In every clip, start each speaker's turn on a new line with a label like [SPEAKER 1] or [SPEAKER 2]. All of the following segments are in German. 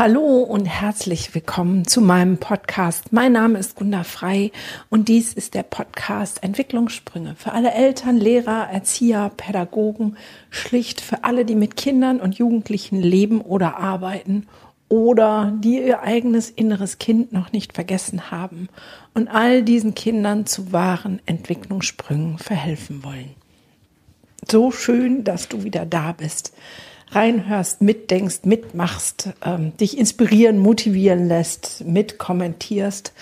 [SPEAKER 1] Hallo und herzlich willkommen zu meinem Podcast. Mein Name ist Gunda Frei und dies ist der Podcast Entwicklungssprünge für alle Eltern, Lehrer, Erzieher, Pädagogen, schlicht für alle, die mit Kindern und Jugendlichen leben oder arbeiten oder die ihr eigenes inneres Kind noch nicht vergessen haben und all diesen Kindern zu wahren Entwicklungssprüngen verhelfen wollen. So schön, dass du wieder da bist reinhörst, mitdenkst, mitmachst, ähm, dich inspirieren, motivieren lässt, mitkommentierst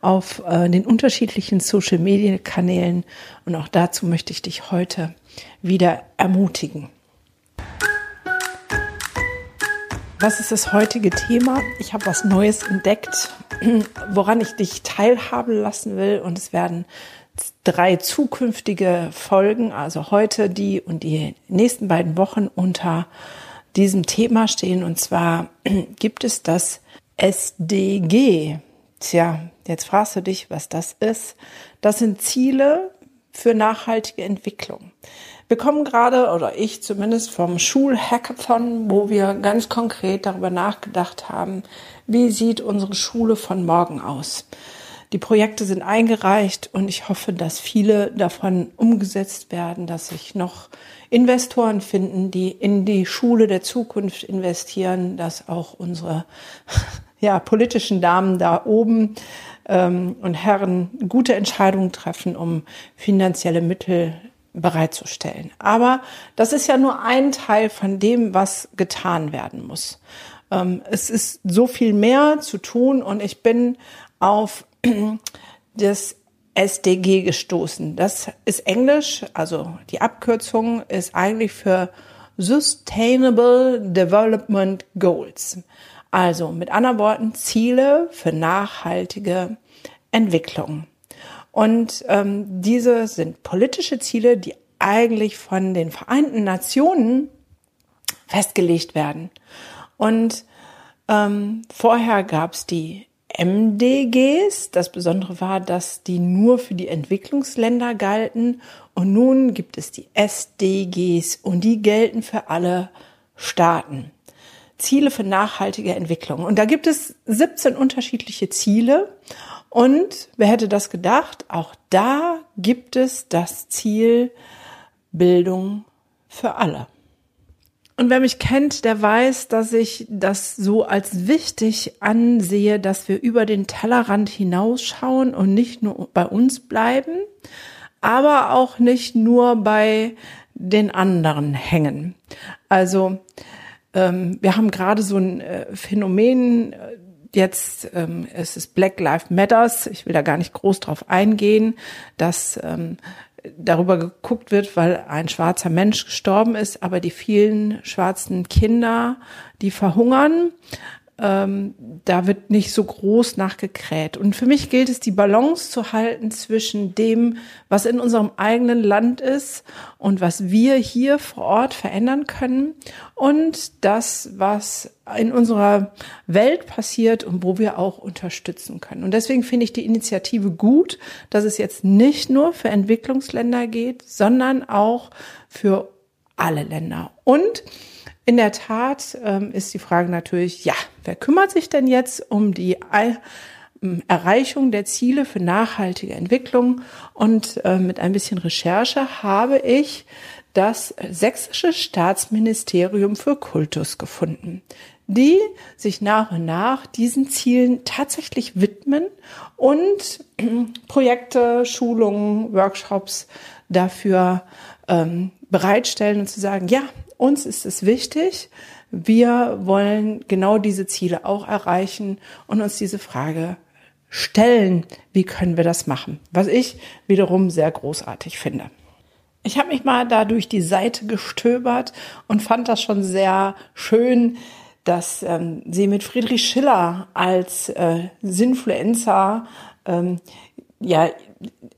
[SPEAKER 1] auf äh, den unterschiedlichen Social-Media-Kanälen. Und auch dazu möchte ich dich heute wieder ermutigen. Was ist das heutige Thema? Ich habe was Neues entdeckt, woran ich dich teilhaben lassen will. Und es werden drei zukünftige Folgen, also heute die und die nächsten beiden Wochen unter diesem Thema stehen. Und zwar gibt es das SDG. Tja, jetzt fragst du dich, was das ist. Das sind Ziele für nachhaltige Entwicklung. Wir kommen gerade, oder ich zumindest, vom Schulhackathon, wo wir ganz konkret darüber nachgedacht haben, wie sieht unsere Schule von morgen aus. Die Projekte sind eingereicht und ich hoffe, dass viele davon umgesetzt werden, dass sich noch Investoren finden, die in die Schule der Zukunft investieren, dass auch unsere ja, politischen Damen da oben ähm, und Herren gute Entscheidungen treffen, um finanzielle Mittel bereitzustellen. Aber das ist ja nur ein Teil von dem, was getan werden muss. Ähm, es ist so viel mehr zu tun und ich bin auf das SDG gestoßen. Das ist Englisch, also die Abkürzung ist eigentlich für Sustainable Development Goals. Also mit anderen Worten Ziele für nachhaltige Entwicklung. Und ähm, diese sind politische Ziele, die eigentlich von den Vereinten Nationen festgelegt werden. Und ähm, vorher gab es die MDGs. Das Besondere war, dass die nur für die Entwicklungsländer galten. Und nun gibt es die SDGs und die gelten für alle Staaten. Ziele für nachhaltige Entwicklung. Und da gibt es 17 unterschiedliche Ziele. Und wer hätte das gedacht? Auch da gibt es das Ziel Bildung für alle. Und wer mich kennt, der weiß, dass ich das so als wichtig ansehe, dass wir über den Tellerrand hinausschauen und nicht nur bei uns bleiben, aber auch nicht nur bei den anderen hängen. Also ähm, wir haben gerade so ein äh, Phänomen, äh, jetzt ähm, es ist Black Lives Matters, ich will da gar nicht groß drauf eingehen, dass ähm, darüber geguckt wird, weil ein schwarzer Mensch gestorben ist, aber die vielen schwarzen Kinder, die verhungern, ähm, da wird nicht so groß nachgekräht. Und für mich gilt es, die Balance zu halten zwischen dem, was in unserem eigenen Land ist und was wir hier vor Ort verändern können und das, was in unserer Welt passiert und wo wir auch unterstützen können. Und deswegen finde ich die Initiative gut, dass es jetzt nicht nur für Entwicklungsländer geht, sondern auch für alle Länder. Und in der Tat ähm, ist die Frage natürlich, ja, wer kümmert sich denn jetzt um die ähm, Erreichung der Ziele für nachhaltige Entwicklung? Und äh, mit ein bisschen Recherche habe ich das Sächsische Staatsministerium für Kultus gefunden, die sich nach und nach diesen Zielen tatsächlich widmen und äh, Projekte, Schulungen, Workshops dafür ähm, bereitstellen und zu sagen, ja, uns ist es wichtig, wir wollen genau diese Ziele auch erreichen und uns diese Frage stellen, wie können wir das machen? Was ich wiederum sehr großartig finde. Ich habe mich mal da durch die Seite gestöbert und fand das schon sehr schön, dass ähm, sie mit Friedrich Schiller als äh, Sinfluencer ähm, ja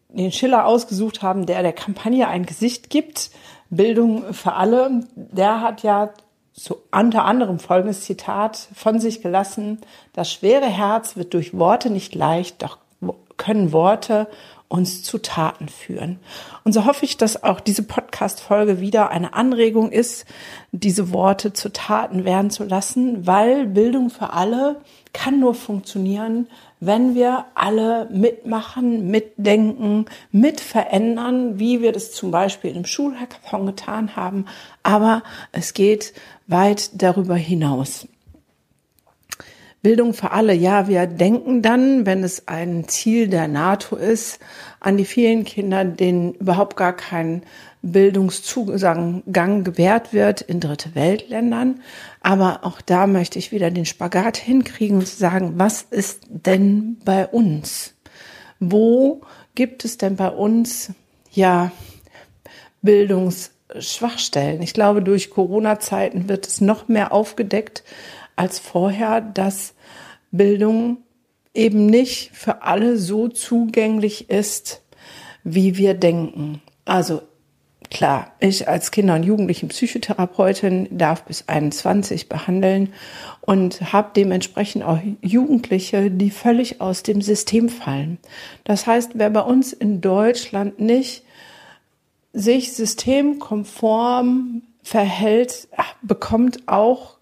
[SPEAKER 1] den Schiller ausgesucht haben, der der Kampagne ein Gesicht gibt Bildung für alle, der hat ja zu unter anderem folgendes Zitat von sich gelassen. Das schwere Herz wird durch Worte nicht leicht, doch können Worte uns zu Taten führen. Und so hoffe ich, dass auch diese Podcast-Folge wieder eine Anregung ist, diese Worte zu Taten werden zu lassen, weil Bildung für alle kann nur funktionieren, wenn wir alle mitmachen, mitdenken, mitverändern, wie wir das zum Beispiel im Schulhackathon getan haben. Aber es geht weit darüber hinaus. Bildung für alle. Ja, wir denken dann, wenn es ein Ziel der NATO ist, an die vielen Kinder, denen überhaupt gar kein Bildungszugang gewährt wird in dritte Weltländern. Aber auch da möchte ich wieder den Spagat hinkriegen und sagen, was ist denn bei uns? Wo gibt es denn bei uns, ja, Bildungsschwachstellen? Ich glaube, durch Corona-Zeiten wird es noch mehr aufgedeckt als vorher, dass Bildung eben nicht für alle so zugänglich ist, wie wir denken. Also klar, ich als Kinder- und Jugendlichen Psychotherapeutin darf bis 21 behandeln und habe dementsprechend auch Jugendliche, die völlig aus dem System fallen. Das heißt, wer bei uns in Deutschland nicht sich systemkonform verhält, bekommt auch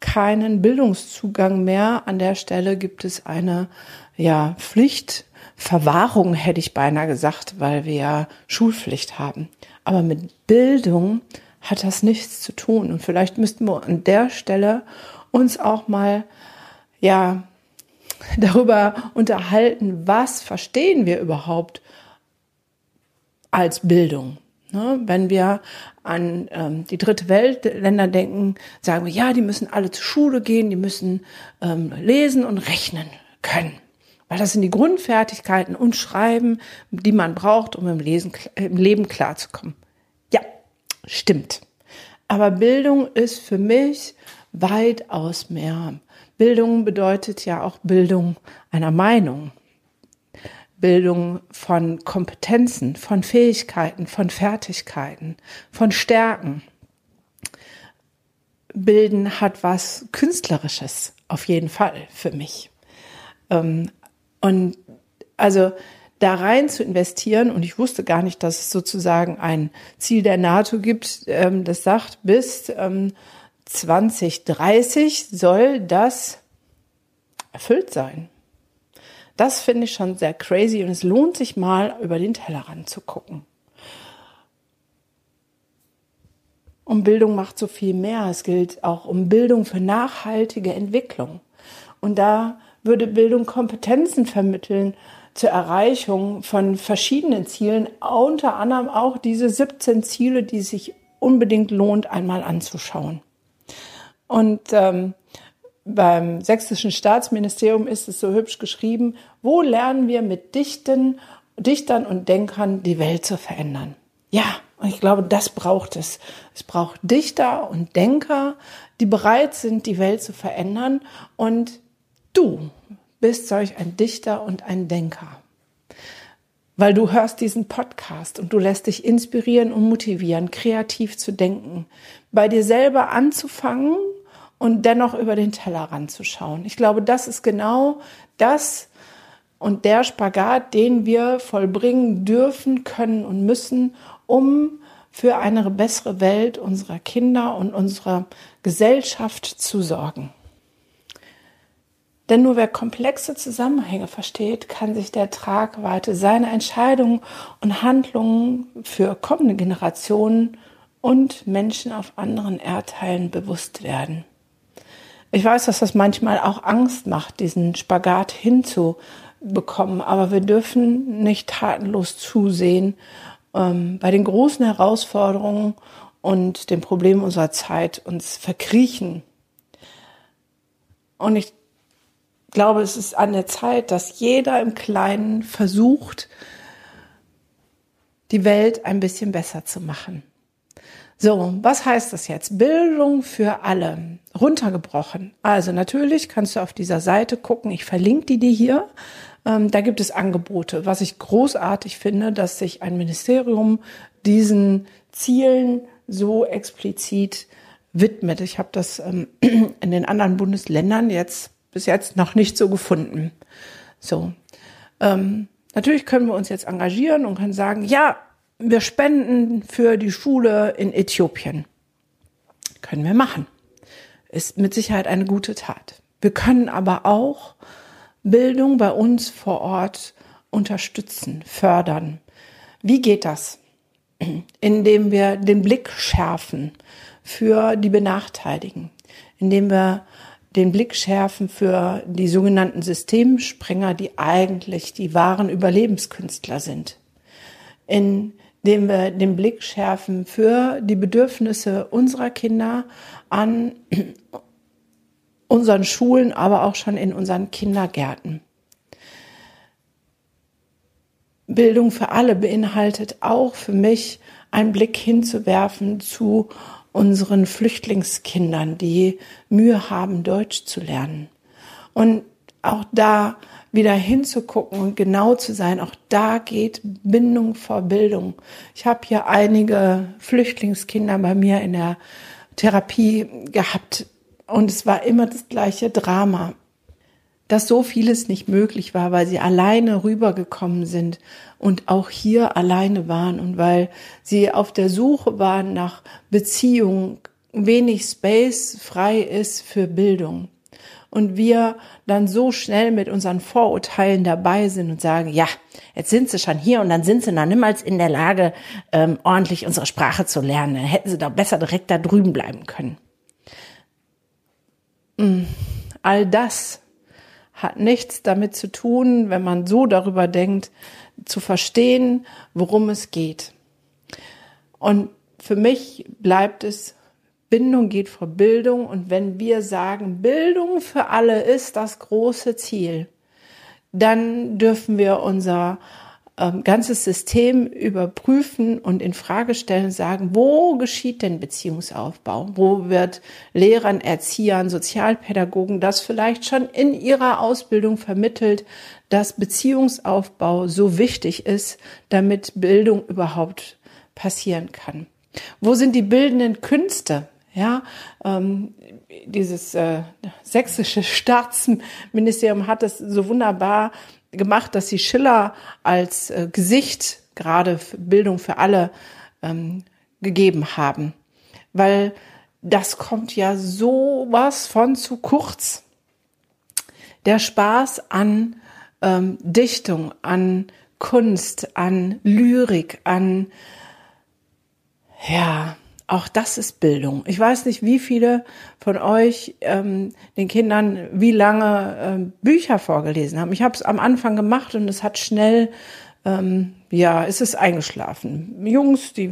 [SPEAKER 1] keinen Bildungszugang mehr. An der Stelle gibt es eine ja, Pflichtverwahrung, hätte ich beinahe gesagt, weil wir ja Schulpflicht haben. Aber mit Bildung hat das nichts zu tun. Und vielleicht müssten wir an der Stelle uns auch mal, ja, darüber unterhalten, was verstehen wir überhaupt als Bildung. Ne? Wenn wir an ähm, die dritte Weltländer denken, sagen wir, ja, die müssen alle zur Schule gehen, die müssen ähm, lesen und rechnen können. Weil das sind die Grundfertigkeiten und Schreiben, die man braucht, um im, Lesen, im Leben klarzukommen. Ja, stimmt. Aber Bildung ist für mich weitaus mehr. Bildung bedeutet ja auch Bildung einer Meinung. Bildung von Kompetenzen, von Fähigkeiten, von Fertigkeiten, von Stärken. Bilden hat was Künstlerisches, auf jeden Fall für mich. Ähm, und also da rein zu investieren, und ich wusste gar nicht, dass es sozusagen ein Ziel der NATO gibt, ähm, das sagt, bis 2030 ähm, soll das erfüllt sein. Das finde ich schon sehr crazy und es lohnt sich mal über den Tellerrand zu gucken. Und Bildung macht so viel mehr. Es gilt auch um Bildung für nachhaltige Entwicklung. Und da würde Bildung Kompetenzen vermitteln zur Erreichung von verschiedenen Zielen, unter anderem auch diese 17 Ziele, die sich unbedingt lohnt, einmal anzuschauen. Und ähm, beim sächsischen Staatsministerium ist es so hübsch geschrieben, wo lernen wir mit Dichten, Dichtern und Denkern die Welt zu verändern? Ja, und ich glaube, das braucht es. Es braucht Dichter und Denker, die bereit sind, die Welt zu verändern. Und du bist solch ein Dichter und ein Denker. Weil du hörst diesen Podcast und du lässt dich inspirieren und motivieren, kreativ zu denken, bei dir selber anzufangen und dennoch über den Tellerrand zu schauen. Ich glaube, das ist genau das und der Spagat, den wir vollbringen dürfen, können und müssen, um für eine bessere Welt unserer Kinder und unserer Gesellschaft zu sorgen. Denn nur wer komplexe Zusammenhänge versteht, kann sich der Tragweite seiner Entscheidungen und Handlungen für kommende Generationen und Menschen auf anderen Erdteilen bewusst werden. Ich weiß, dass das manchmal auch Angst macht, diesen Spagat hinzubekommen, aber wir dürfen nicht tatenlos zusehen ähm, bei den großen Herausforderungen und den Problemen unserer Zeit uns verkriechen. Und ich glaube, es ist an der Zeit, dass jeder im Kleinen versucht, die Welt ein bisschen besser zu machen. So, was heißt das jetzt? Bildung für alle. Runtergebrochen. Also natürlich kannst du auf dieser Seite gucken. Ich verlinke die dir hier. Ähm, da gibt es Angebote. Was ich großartig finde, dass sich ein Ministerium diesen Zielen so explizit widmet. Ich habe das ähm, in den anderen Bundesländern jetzt bis jetzt noch nicht so gefunden. So. Ähm, Natürlich können wir uns jetzt engagieren und können sagen, ja, wir spenden für die Schule in Äthiopien. Können wir machen. Ist mit Sicherheit eine gute Tat. Wir können aber auch Bildung bei uns vor Ort unterstützen, fördern. Wie geht das? Indem wir den Blick schärfen für die Benachteiligten, indem wir den Blick schärfen für die sogenannten Systemsprenger, die eigentlich die wahren Überlebenskünstler sind, indem wir den Blick schärfen für die Bedürfnisse unserer Kinder an unseren Schulen, aber auch schon in unseren Kindergärten. Bildung für alle beinhaltet auch für mich einen Blick hinzuwerfen zu unseren Flüchtlingskindern, die Mühe haben, Deutsch zu lernen. Und auch da wieder hinzugucken und genau zu sein, auch da geht Bindung vor Bildung. Ich habe hier einige Flüchtlingskinder bei mir in der Therapie gehabt und es war immer das gleiche Drama dass so vieles nicht möglich war, weil sie alleine rübergekommen sind und auch hier alleine waren und weil sie auf der Suche waren nach Beziehung, wenig Space frei ist für Bildung. Und wir dann so schnell mit unseren Vorurteilen dabei sind und sagen, ja, jetzt sind sie schon hier und dann sind sie noch niemals in der Lage, ähm, ordentlich unsere Sprache zu lernen. Dann hätten sie doch besser direkt da drüben bleiben können. Mm, all das hat nichts damit zu tun, wenn man so darüber denkt, zu verstehen, worum es geht. Und für mich bleibt es, Bindung geht vor Bildung. Und wenn wir sagen, Bildung für alle ist das große Ziel, dann dürfen wir unser ähm, ganzes System überprüfen und in Frage stellen, sagen, wo geschieht denn Beziehungsaufbau? Wo wird Lehrern, Erziehern, Sozialpädagogen das vielleicht schon in ihrer Ausbildung vermittelt, dass Beziehungsaufbau so wichtig ist, damit Bildung überhaupt passieren kann? Wo sind die bildenden Künste? Ja, ähm, dieses äh, sächsische Staatsministerium hat es so wunderbar gemacht, dass sie Schiller als äh, Gesicht gerade Bildung für alle ähm, gegeben haben. Weil das kommt ja sowas von zu kurz. Der Spaß an ähm, Dichtung, an Kunst, an Lyrik, an ja, auch das ist Bildung. Ich weiß nicht, wie viele von euch ähm, den Kindern wie lange ähm, Bücher vorgelesen haben. Ich habe es am Anfang gemacht und es hat schnell, ähm, ja, es ist eingeschlafen. Jungs, die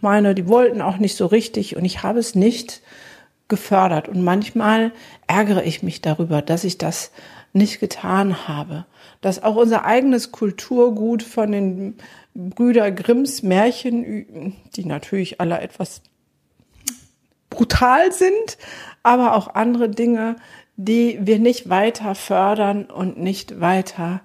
[SPEAKER 1] meine, die wollten auch nicht so richtig und ich habe es nicht gefördert. Und manchmal ärgere ich mich darüber, dass ich das nicht getan habe. Dass auch unser eigenes Kulturgut von den Brüder Grimms Märchen, die natürlich alle etwas brutal sind, aber auch andere Dinge, die wir nicht weiter fördern und nicht weiter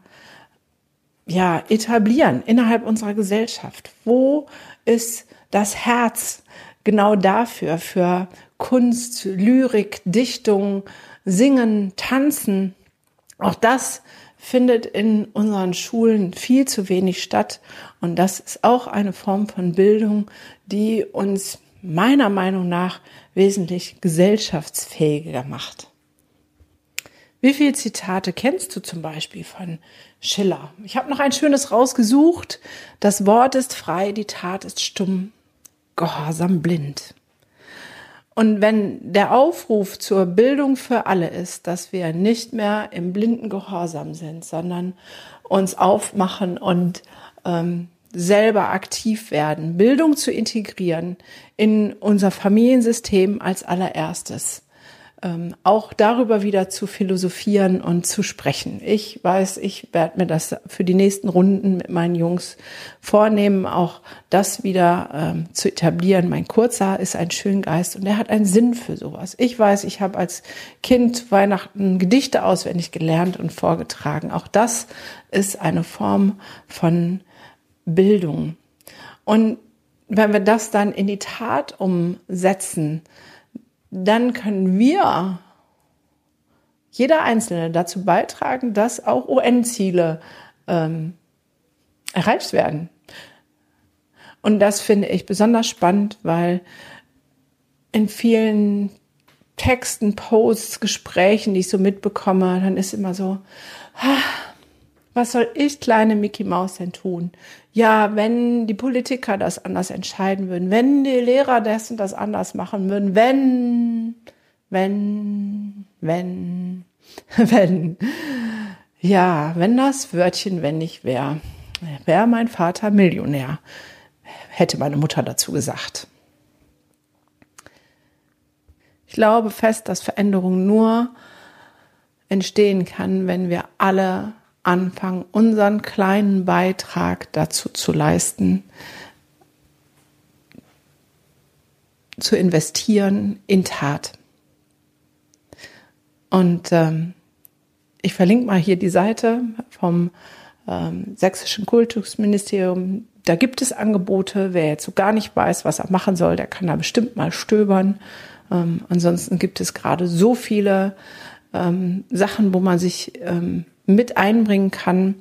[SPEAKER 1] ja, etablieren innerhalb unserer Gesellschaft. Wo ist das Herz genau dafür, für Kunst, Lyrik, Dichtung, Singen, Tanzen? Auch das findet in unseren Schulen viel zu wenig statt. Und das ist auch eine Form von Bildung, die uns meiner Meinung nach wesentlich gesellschaftsfähiger macht. Wie viele Zitate kennst du zum Beispiel von Schiller? Ich habe noch ein schönes rausgesucht. Das Wort ist frei, die Tat ist stumm, Gehorsam blind. Und wenn der Aufruf zur Bildung für alle ist, dass wir nicht mehr im blinden Gehorsam sind, sondern uns aufmachen und ähm, selber aktiv werden, Bildung zu integrieren in unser Familiensystem als allererstes. Ähm, auch darüber wieder zu philosophieren und zu sprechen. Ich weiß, ich werde mir das für die nächsten Runden mit meinen Jungs vornehmen, auch das wieder ähm, zu etablieren. Mein Kurzer ist ein Schöngeist und er hat einen Sinn für sowas. Ich weiß, ich habe als Kind Weihnachten Gedichte auswendig gelernt und vorgetragen. Auch das ist eine Form von Bildung. Und wenn wir das dann in die Tat umsetzen, dann können wir, jeder Einzelne, dazu beitragen, dass auch UN-Ziele ähm, erreicht werden. Und das finde ich besonders spannend, weil in vielen Texten, Posts, Gesprächen, die ich so mitbekomme, dann ist immer so, was soll ich, kleine Mickey Maus, denn tun? Ja, wenn die Politiker das anders entscheiden würden, wenn die Lehrer das und das anders machen würden, wenn, wenn, wenn, wenn, ja, wenn das Wörtchen wenn nicht wäre, wäre mein Vater Millionär, hätte meine Mutter dazu gesagt. Ich glaube fest, dass Veränderung nur entstehen kann, wenn wir alle anfangen, unseren kleinen Beitrag dazu zu leisten, zu investieren in Tat. Und ähm, ich verlinke mal hier die Seite vom ähm, Sächsischen Kultusministerium. Da gibt es Angebote. Wer jetzt so gar nicht weiß, was er machen soll, der kann da bestimmt mal stöbern. Ähm, ansonsten gibt es gerade so viele ähm, Sachen, wo man sich ähm, mit einbringen kann.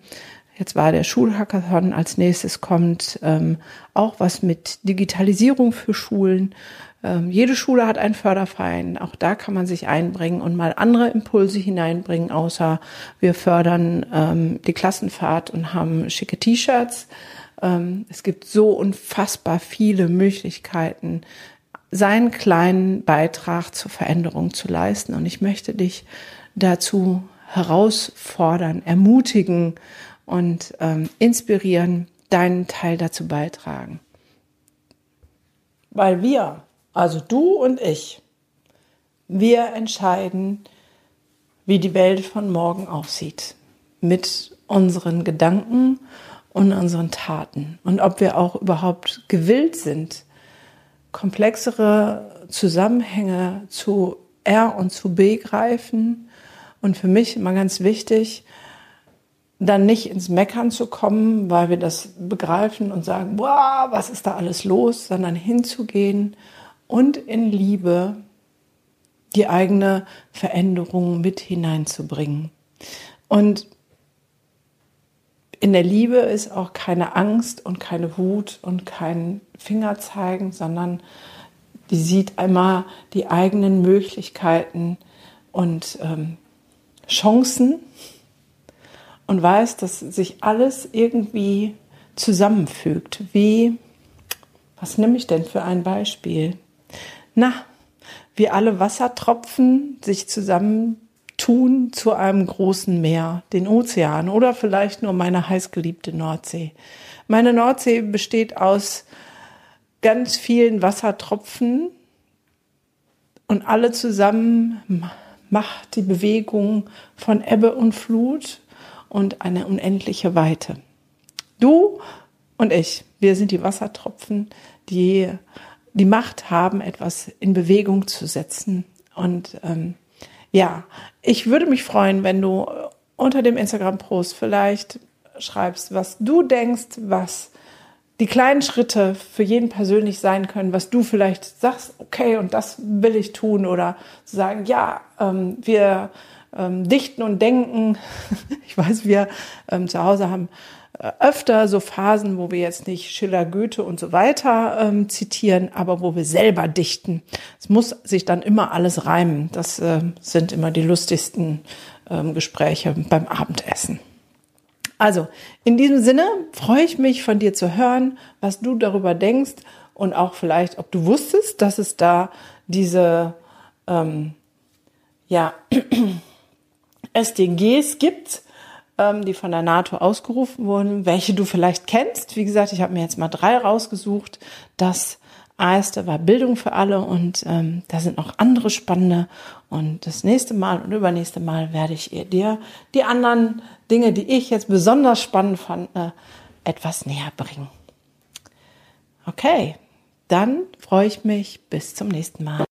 [SPEAKER 1] Jetzt war der Schulhackathon, als nächstes kommt ähm, auch was mit Digitalisierung für Schulen. Ähm, jede Schule hat einen Förderverein, auch da kann man sich einbringen und mal andere Impulse hineinbringen, außer wir fördern ähm, die Klassenfahrt und haben schicke T-Shirts. Ähm, es gibt so unfassbar viele Möglichkeiten, seinen kleinen Beitrag zur Veränderung zu leisten. Und ich möchte dich dazu herausfordern, ermutigen und ähm, inspirieren, deinen Teil dazu beitragen. Weil wir, also du und ich, wir entscheiden, wie die Welt von morgen aussieht. Mit unseren Gedanken und unseren Taten. Und ob wir auch überhaupt gewillt sind, komplexere Zusammenhänge zu R und zu B greifen. Und für mich immer ganz wichtig, dann nicht ins Meckern zu kommen, weil wir das begreifen und sagen, boah, was ist da alles los, sondern hinzugehen und in Liebe die eigene Veränderung mit hineinzubringen. Und in der Liebe ist auch keine Angst und keine Wut und kein Finger zeigen, sondern die sieht einmal die eigenen Möglichkeiten und ähm, Chancen und weiß, dass sich alles irgendwie zusammenfügt. Wie, was nehme ich denn für ein Beispiel? Na, wie alle Wassertropfen sich zusammen tun zu einem großen Meer, den Ozean oder vielleicht nur meine heißgeliebte Nordsee. Meine Nordsee besteht aus ganz vielen Wassertropfen und alle zusammen macht die Bewegung von Ebbe und Flut und eine unendliche Weite. Du und ich, wir sind die Wassertropfen, die die Macht haben, etwas in Bewegung zu setzen. Und ähm, ja, ich würde mich freuen, wenn du unter dem Instagram-Post vielleicht schreibst, was du denkst, was die kleinen Schritte für jeden persönlich sein können, was du vielleicht sagst, okay, und das will ich tun oder zu sagen, ja, ähm, wir ähm, dichten und denken. ich weiß, wir ähm, zu Hause haben äh, öfter so Phasen, wo wir jetzt nicht Schiller, Goethe und so weiter ähm, zitieren, aber wo wir selber dichten. Es muss sich dann immer alles reimen. Das äh, sind immer die lustigsten ähm, Gespräche beim Abendessen. Also, in diesem Sinne freue ich mich von dir zu hören, was du darüber denkst und auch vielleicht, ob du wusstest, dass es da diese ähm, ja, SDGs gibt, ähm, die von der NATO ausgerufen wurden, welche du vielleicht kennst. Wie gesagt, ich habe mir jetzt mal drei rausgesucht. Das erste war Bildung für alle und ähm, da sind noch andere spannende. Und das nächste Mal und übernächste Mal werde ich dir die anderen Dinge, die ich jetzt besonders spannend fand, äh, etwas näher bringen. Okay, dann freue ich mich bis zum nächsten Mal.